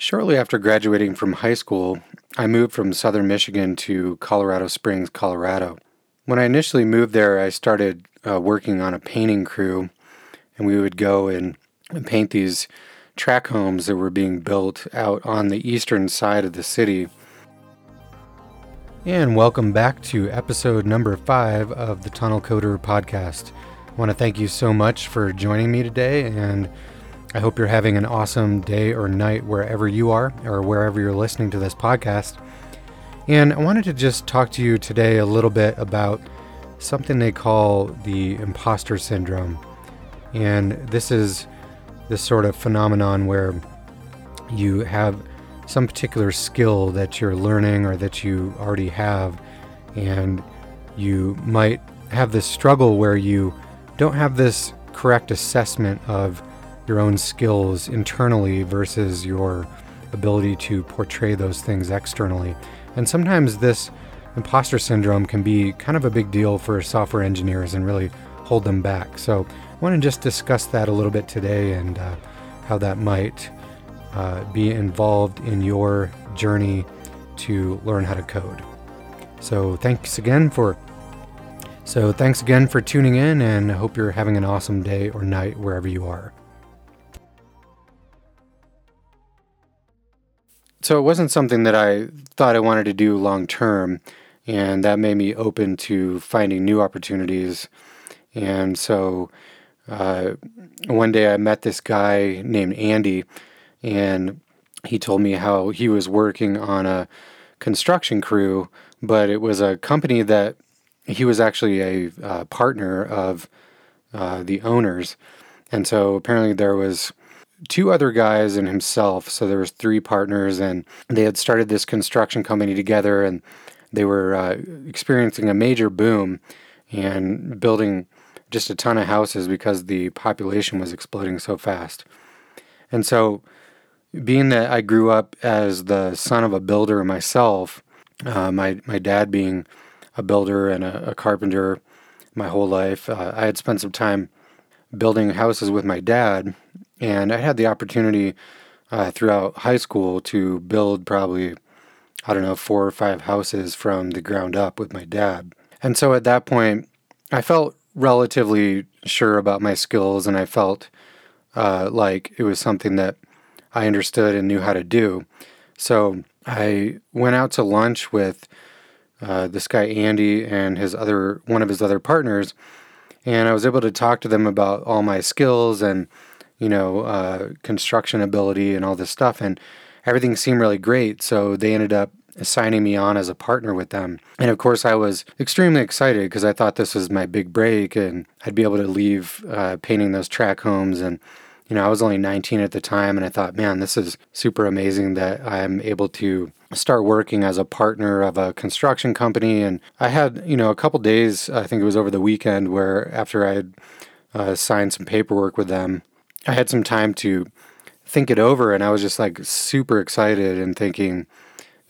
Shortly after graduating from high school, I moved from southern Michigan to Colorado Springs, Colorado. When I initially moved there, I started uh, working on a painting crew, and we would go and, paint these track homes that were being built out on the eastern side of the city. And welcome back to episode number five of the Tunnel Coder podcast. I want to thank you so much for joining me today and I hope you're having an awesome day or night wherever you are or wherever you're listening to this podcast. And I wanted to just talk to you today a little bit about something they call the imposter syndrome. And this is this sort of phenomenon where you have some particular skill that you're learning or that you already have, and you might have this struggle where you don't have this correct assessment of your own skills internally versus your ability to portray those things externally. And sometimes this imposter syndrome can be kind of a big deal for software engineers and really hold them back. So I want to just discuss that a little bit today and uh, how that might uh, be involved in your journey to learn how to code. So thanks again for so thanks again for tuning in and I hope you're having an awesome day or night wherever you are. So it wasn't something that I thought I wanted to do long term, and that made me open to finding new opportunities. And so uh, one day I met this guy named Andy, and he told me how he was working on a construction crew, but it was a company that he was actually a uh, partner of uh, the owners. And so apparently there was two other guys and himself. So there was three partners, and they had started this construction company together, and they were uh, experiencing a major boom and building just a ton of houses because the population was exploding so fast. And so, being that I grew up as the son of a builder myself, uh, my my dad being a builder and a, a carpenter my whole life, uh, I had spent some time building houses with my dad, and I had the opportunity uh, throughout high school to build probably, I don't know, four or five houses from the ground up with my dad. And so at that point, I felt relatively sure about my skills and I felt uh, like it was something that I understood and knew how to do. So I went out to lunch with uh, this guy Andy and his other one of his other partners, and I was able to talk to them about all my skills and you know, uh, construction ability and all this stuff. And everything seemed really great. So they ended up signing me on as a partner with them. And of course, I was extremely excited because I thought this was my big break and I'd be able to leave uh, painting those track homes. And, you know, I was only 19 at the time. And I thought, man, this is super amazing that I'm able to start working as a partner of a construction company. And I had, you know, a couple days, I think it was over the weekend, where after I had uh, signed some paperwork with them, I had some time to think it over, and I was just like super excited and thinking,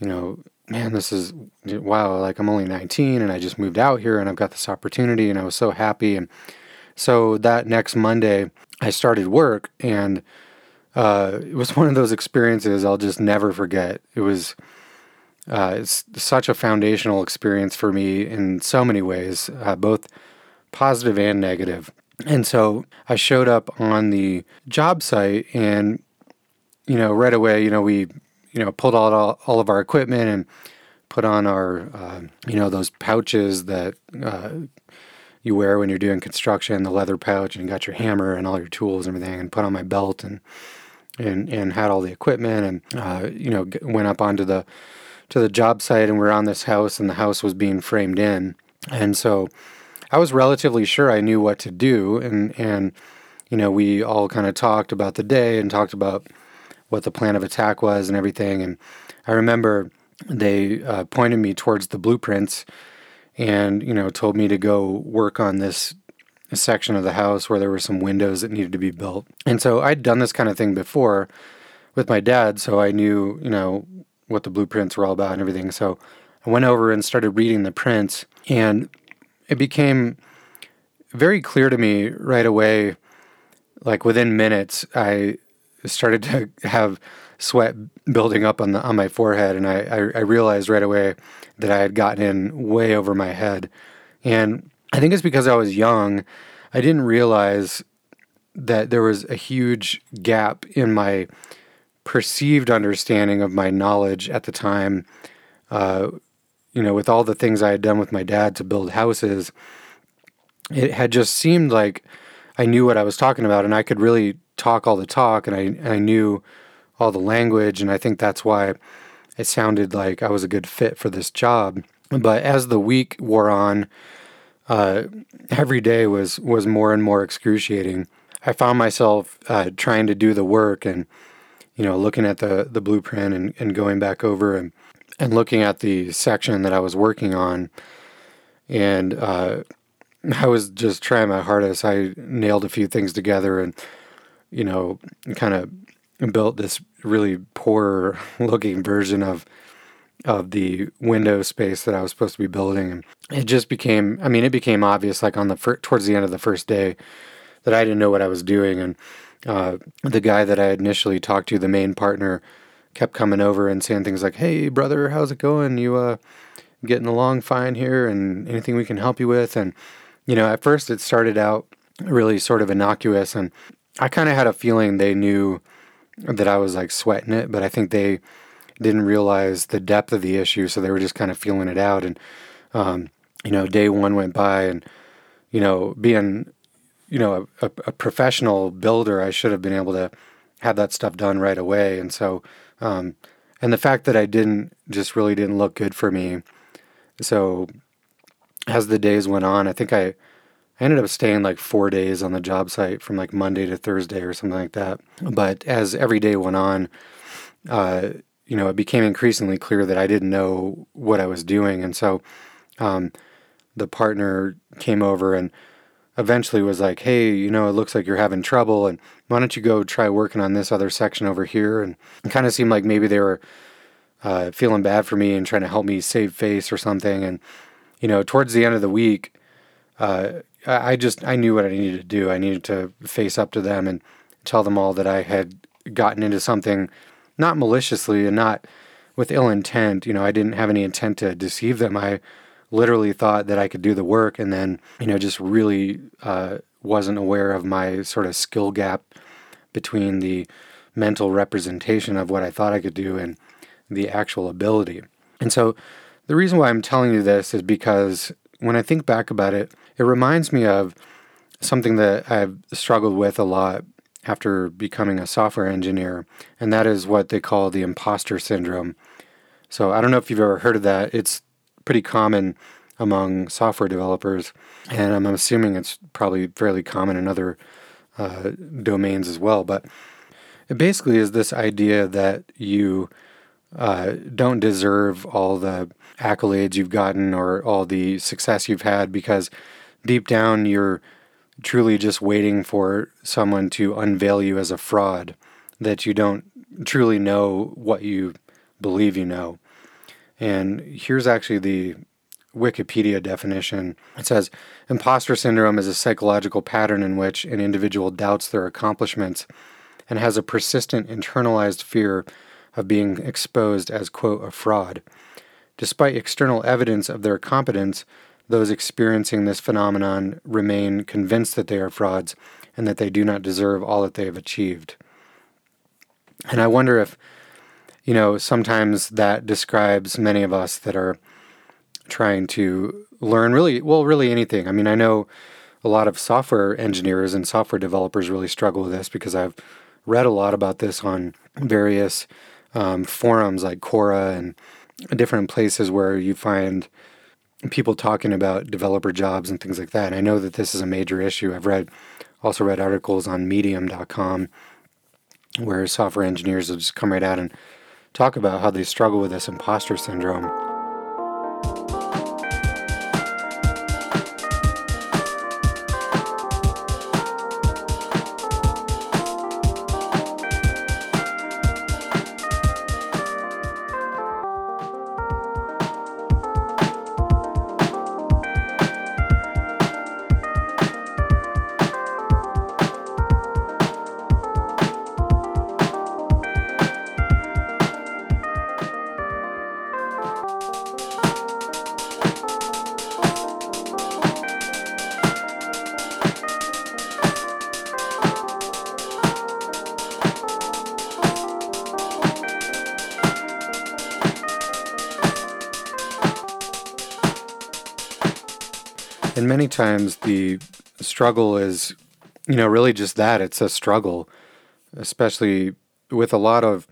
you know, man, this is wow. Like I'm only 19, and I just moved out here, and I've got this opportunity, and I was so happy. And so that next Monday, I started work, and uh, it was one of those experiences I'll just never forget. It was. Uh, it's such a foundational experience for me in so many ways, uh, both positive and negative. And so I showed up on the job site and, you know, right away, you know, we, you know, pulled out all, all of our equipment and put on our, uh, you know, those pouches that uh, you wear when you're doing construction, the leather pouch, and got your hammer and all your tools and everything, and put on my belt and, and, and had all the equipment and, uh, you know, went up onto the, to the job site and we're on this house and the house was being framed in. And so, I was relatively sure I knew what to do, and and you know we all kind of talked about the day and talked about what the plan of attack was and everything. And I remember they uh, pointed me towards the blueprints, and you know told me to go work on this section of the house where there were some windows that needed to be built. And so I'd done this kind of thing before with my dad, so I knew you know what the blueprints were all about and everything. So I went over and started reading the prints and it became very clear to me right away, like within minutes, I started to have sweat building up on the on my forehead, and I, I, I realized right away that I had gotten in way over my head, and I think it's because I was young. I didn't realize that there was a huge gap in my perceived understanding of my knowledge at the time. Uh, you know, with all the things I had done with my dad to build houses, it had just seemed like I knew what I was talking about, and I could really talk all the talk, and I and I knew all the language, and I think that's why it sounded like I was a good fit for this job. But as the week wore on, uh, every day was was more and more excruciating. I found myself uh, trying to do the work and you know looking at the the blueprint and, and going back over and and looking at the section that I was working on, and uh, I was just trying my hardest. I nailed a few things together and you know kind of built this really poor looking version of of the window space that I was supposed to be building. And it just became, I mean, it became obvious like on the fir- towards the end of the first day that I didn't know what I was doing. And uh, the guy that I initially talked to, the main partner, kept coming over and saying things like, "Hey, brother, how's it going? You uh, getting along fine here? And anything we can help you with?" And you know, at first it started out really sort of innocuous, and I kind of had a feeling they knew that I was like sweating it, but I think they didn't realize the depth of the issue, so they were just kind of feeling it out. And um, you know, day one went by, and you know, being you know a, a, professional builder, I should have been able to have that stuff done right away. And so, um, and the fact that I didn't just really didn't look good for me. So, as the days went on, I think I I ended up staying like four days on the job site from like Monday to Thursday or something like that. But as every day went on, uh, you know, it became increasingly clear that I didn't know what I was doing. And so um, the partner came over and eventually was like, hey, you know, it looks like you're having trouble. And why don't you go try working on this other section over here? And it kind of seemed like maybe they were uh, feeling bad for me and trying to help me save face or something. And, you know, towards the end of the week, uh, I just I knew what I needed to do. I needed to face up to them and tell them all that I had gotten into something not maliciously and not with ill intent. You know, I didn't have any intent to deceive them. I literally thought that I could do the work and then, you know, just really uh, wasn't aware of my sort of skill gap between the mental representation of what I thought I could do and the actual ability. And so the reason why I'm telling you this is because when I think back about it, it reminds me of something that I've struggled with a lot after becoming a software engineer, and that is what they call the imposter syndrome. So I don't know if you've ever heard of that. It's pretty common among software developers, and I'm assuming it's probably fairly common in other uh, domains as well. But it basically is this idea that you uh, don't deserve all the accolades you've gotten or all the success you've had because deep down you're truly just waiting for someone to unveil you as a fraud, that you don't truly know what you believe you know. And here's actually the Wikipedia definition. It says imposter syndrome is a psychological pattern in which an individual doubts their accomplishments and has a persistent internalized fear of being exposed as, quote, a fraud. Despite external evidence of their competence, those experiencing this phenomenon remain convinced that they are frauds and that they do not deserve all that they have achieved. And I wonder if, you know, sometimes that describes many of us that are trying to learn really, well, really anything. I mean, I know a lot of software engineers and software developers really struggle with this because I've read a lot about this on various um, forums like Quora and different places where you find people talking about developer jobs and things like that. And I know that this is a major issue. I've read also read articles on medium.com where software engineers will just come right out and talk about how they struggle with this imposter syndrome. Many times the struggle is, you know, really just that it's a struggle, especially with a lot of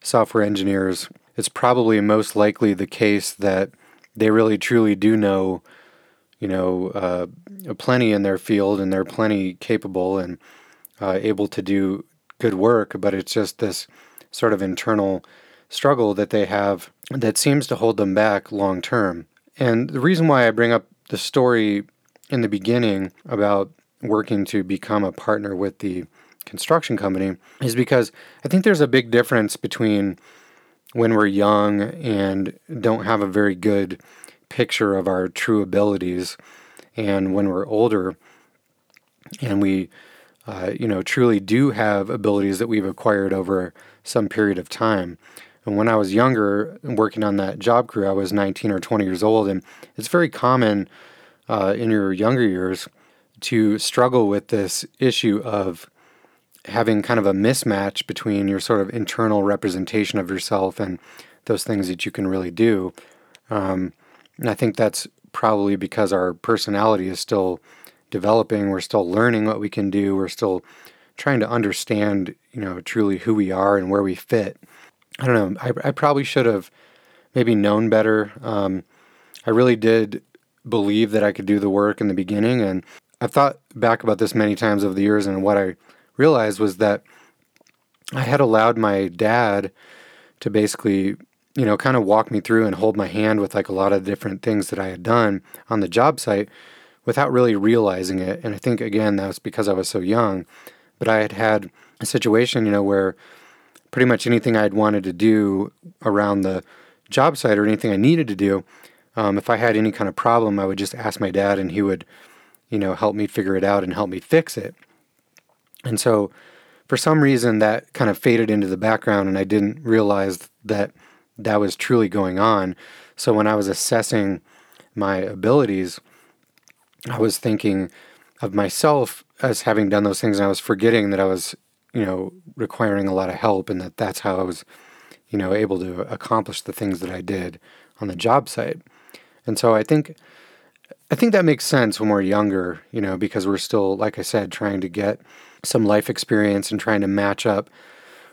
software engineers. It's probably most likely the case that they really truly do know, you know, uh, plenty in their field and they're plenty capable and uh, able to do good work, but it's just this sort of internal struggle that they have that seems to hold them back long term. And the reason why I bring up the story in the beginning about working to become a partner with the construction company is because I think there's a big difference between when we're young and don't have a very good picture of our true abilities and when we're older and we uh, you know truly do have abilities that we've acquired over some period of time and when I was younger working on that job crew, I was 19 or 20 years old. And it's very common uh, in your younger years to struggle with this issue of having kind of a mismatch between your sort of internal representation of yourself and those things that you can really do. Um, and I think that's probably because our personality is still developing. We're still learning what we can do. We're still trying to understand, you know, truly who we are and where we fit. I don't know. I, I probably should have maybe known better. Um, I really did believe that I could do the work in the beginning. And I've thought back about this many times over the years. And what I realized was that I had allowed my dad to basically, you know, kind of walk me through and hold my hand with like a lot of different things that I had done on the job site without really realizing it. And I think, again, that was because I was so young. But I had had a situation, you know, where pretty much anything I'd wanted to do around the job site or anything I needed to do, um, if I had any kind of problem, I would just ask my dad and he would, you know, help me figure it out and help me fix it. And so for some reason that kind of faded into the background and I didn't realize that that was truly going on. So when I was assessing my abilities, I was thinking of myself as having done those things and I was forgetting that I was you know, requiring a lot of help, and that that's how I was, you know, able to accomplish the things that I did on the job site. And so I think, I think that makes sense when we're younger, you know, because we're still, like I said, trying to get some life experience and trying to match up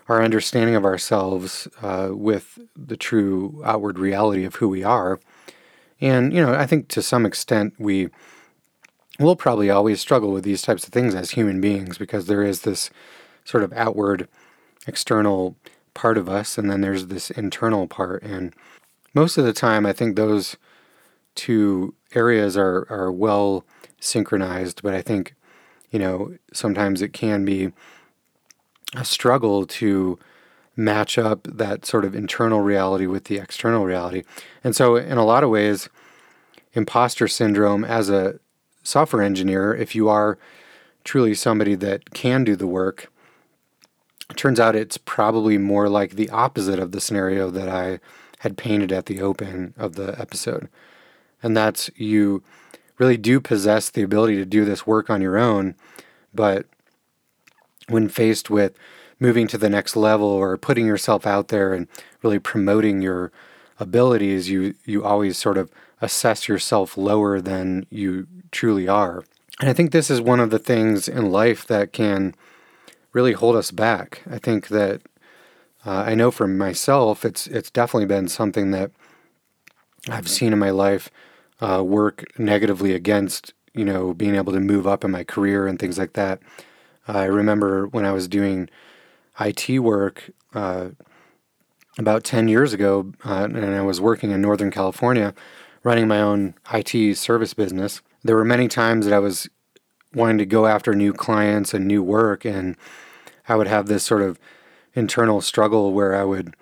our understanding of ourselves uh, with the true outward reality of who we are. And, you know, I think to some extent we will probably always struggle with these types of things as human beings because there is this sort of outward, external part of us, and then there's this internal part. And most of the time, I think those two areas are, are well synchronized, but I think, you know, sometimes it can be a struggle to match up that sort of internal reality with the external reality. And so, in a lot of ways, imposter syndrome as a software engineer, if you are truly somebody that can do the work, it turns out it's probably more like the opposite of the scenario that I had painted at the open of the episode. And that's you really do possess the ability to do this work on your own, but when faced with moving to the next level or putting yourself out there and really promoting your abilities, you you always sort of assess yourself lower than you truly are. And I think this is one of the things in life that can really hold us back. I think that uh, I know for myself, it's it's definitely been something that I've seen in my life uh, work negatively against you know being able to move up in my career and things like that. Uh, I remember when I was doing IT work uh, about ten years ago, uh, and I was working in Northern California, running my own IT service business. There were many times that I was wanting to go after new clients and new work and I would have this sort of internal struggle where I would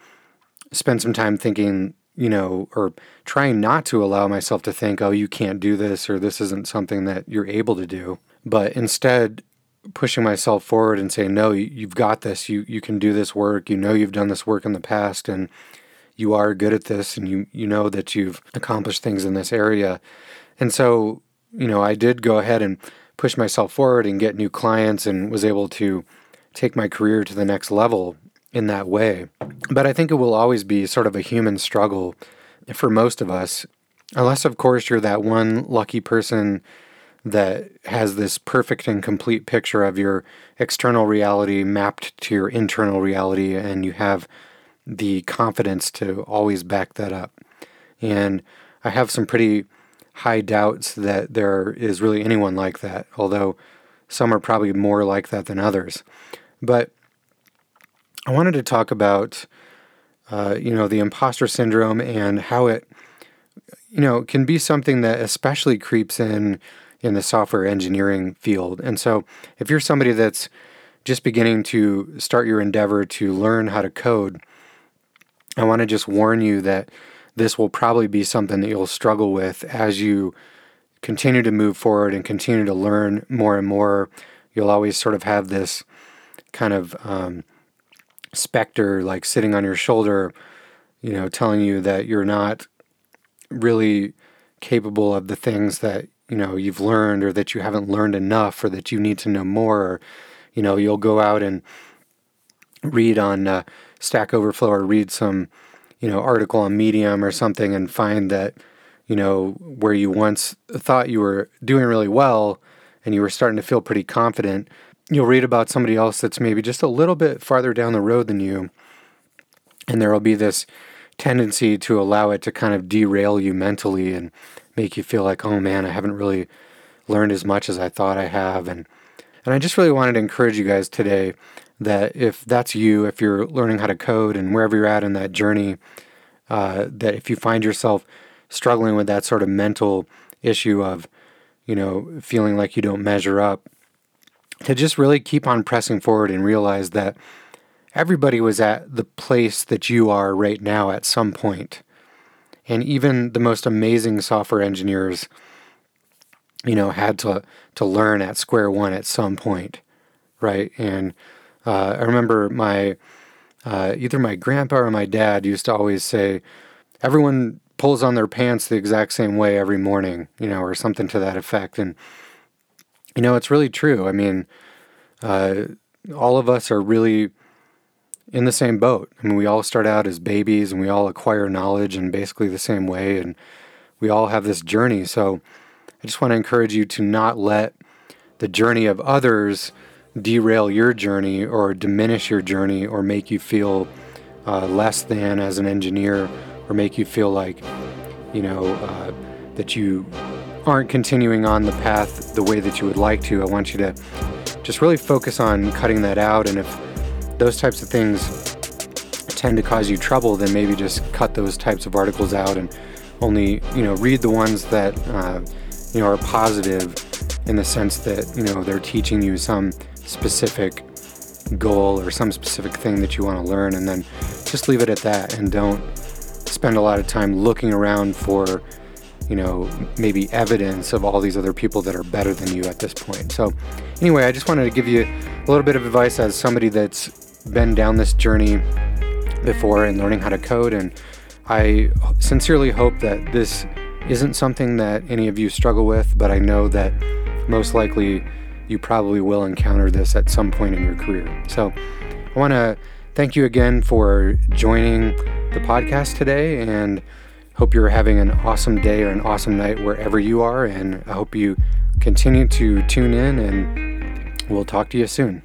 spend some time thinking, you know, or trying not to allow myself to think, oh, you can't do this or this isn't something that you're able to do, but instead pushing myself forward and saying, no, you've got this. You you can do this work. You know you've done this work in the past and you are good at this and you you know that you've accomplished things in this area. And so, you know, I did go ahead and push myself forward and get new clients and was able to take my career to the next level in that way. But I think it will always be sort of a human struggle for most of us, unless, of course, you're that one lucky person that has this perfect and complete picture of your external reality mapped to your internal reality, and you have the confidence to always back that up. And I have some pretty high doubts that there is really anyone like that, although some are probably more like that than others. But I wanted to talk about, uh, you know, the imposter syndrome and how it, you know, can be something that especially creeps in in the software engineering field. And so, if you're somebody that's just beginning to start your endeavor to learn how to code, I want to just warn you that this will probably be something that you'll struggle with as you continue to move forward and continue to learn more and more. You'll always sort of have this kind of um, specter like sitting on your shoulder, you know, telling you that you're not really capable of the things that you know you've learned or that you haven't learned enough or that you need to know more. Or you know you'll go out and read on uh, stack overflow or read some you know article on medium or something and find that you know where you once thought you were doing really well and you were starting to feel pretty confident you'll read about somebody else that's maybe just a little bit farther down the road than you and there will be this tendency to allow it to kind of derail you mentally and make you feel like, oh man, I haven't really learned as much as I thought I have. And and I just really wanted to encourage you guys today that if that's you, if you're learning how to code and wherever you're at in that journey, uh, that if you find yourself struggling with that sort of mental issue of, you know, feeling like you don't measure up, to just really keep on pressing forward and realize that everybody was at the place that you are right now at some point. And even the most amazing software engineers you know had to to learn at square one at some point right? And uh, i remember my uh, either my grandpa or my dad used to always say everyone pulls on their pants the exact same way every morning you know or something to that effect. And you know it's really true i mean uh, all of us are really in the same boat. I mean, we all start out as babies and we all acquire knowledge in basically the same way, and we all have this journey. So I just want to encourage you to not let the journey of others derail your journey or diminish your journey or make you feel uh, less than as an engineer or make you feel like, you know, uh, that you aren't continuing on the path the way that you would like to. I want you to just really focus on cutting that out. And if those types of things tend to cause you trouble, then maybe just cut those types of articles out and only you know read the ones that uh, you know are positive in the sense that you know they're teaching you some specific goal or some specific thing that you want to learn, and then just leave it at that and don't spend a lot of time looking around for you know maybe evidence of all these other people that are better than you at this point. So anyway, I just wanted to give you a little bit of advice as somebody that's been down this journey before and learning how to code. And I sincerely hope that this isn't something that any of you struggle with, but I know that most likely you probably will encounter this at some point in your career. So I want to thank you again for joining the podcast today and hope you're having an awesome day or an awesome night wherever you are. And I hope you continue to tune in and we'll talk to you soon.